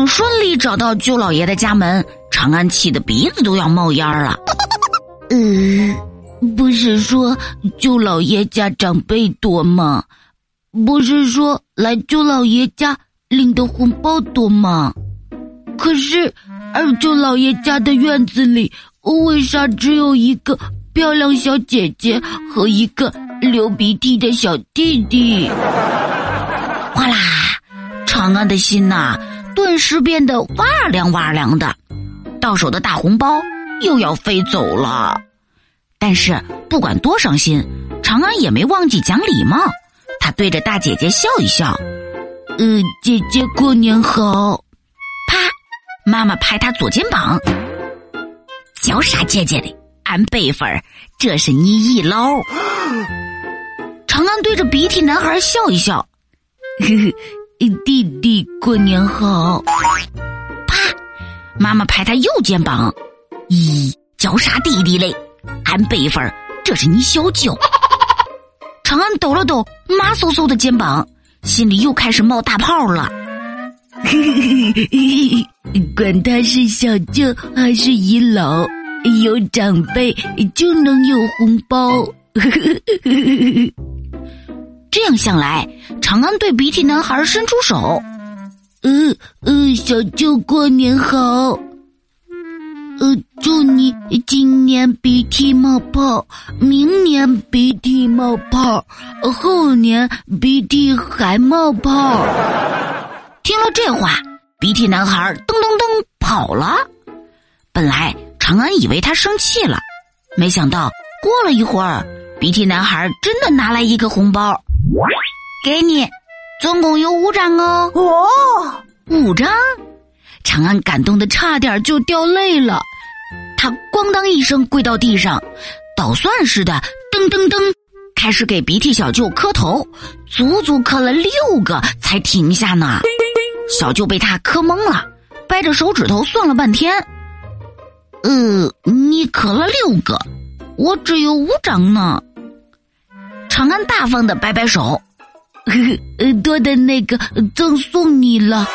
等顺利找到舅老爷的家门，长安气得鼻子都要冒烟了。呃，不是说舅老爷家长辈多吗？不是说来舅老爷家领的红包多吗？可是二舅老爷家的院子里，为啥只有一个漂亮小姐姐和一个流鼻涕的小弟弟？哗啦，长安的心呐！顿时变得哇凉哇凉的，到手的大红包又要飞走了。但是不管多伤心，长安也没忘记讲礼貌。他对着大姐姐笑一笑：“嗯，姐姐过年好。”啪，妈妈拍他左肩膀：“叫啥姐姐的？按辈分，这是你姨姥。”长安对着鼻涕男孩笑一笑：“呵呵。”弟过年好！啪，妈妈拍他右肩膀。咦，叫啥弟弟嘞？按辈分，这是你小舅。长安抖了抖麻嗖嗖的肩膀，心里又开始冒大泡了。管他是小舅还是姨姥，有长辈就能有红包。这样想来，长安对鼻涕男孩伸出手，嗯嗯，小舅过年好，呃，祝你今年鼻涕冒泡，明年鼻涕冒泡，后年鼻涕还冒泡。听了这话，鼻涕男孩噔噔噔跑了。本来长安以为他生气了，没想到过了一会儿，鼻涕男孩真的拿来一个红包。给你，总共有五张哦。哦，五张，长安感动的差点就掉泪了。他咣当一声跪到地上，捣蒜似的噔噔噔，开始给鼻涕小舅磕头，足足磕了六个才停下呢。小舅被他磕懵了，掰着手指头算了半天。呃，你磕了六个，我只有五张呢。长安大方的摆摆手，多的那个赠送你了。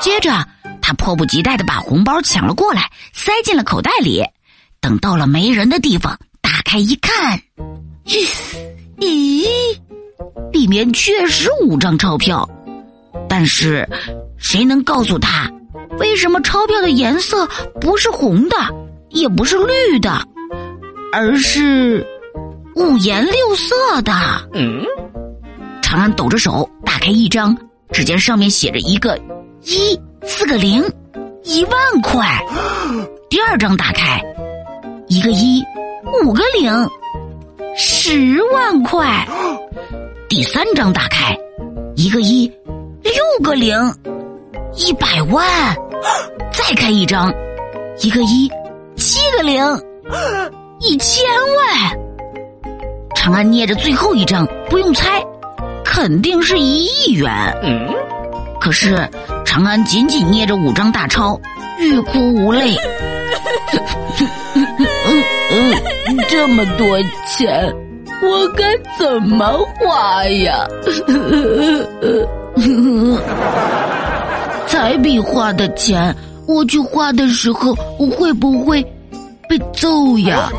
接着，他迫不及待的把红包抢了过来，塞进了口袋里。等到了没人的地方，打开一看，咦，里面确实五张钞票。但是，谁能告诉他，为什么钞票的颜色不是红的，也不是绿的，而是？五颜六色的，嗯，长安抖着手打开一张，只见上面写着一个一四个零，一万块。第二张打开，一个一五个零，十万块。第三张打开，一个一六个零，一百万。再开一张，一个一七个零，一千万。长安捏着最后一张，不用猜，肯定是一亿元。嗯，可是长安紧紧捏着五张大钞，欲哭无泪。嗯嗯，这么多钱，我该怎么花呀？彩笔画的钱，我去画的时候，会不会被揍呀？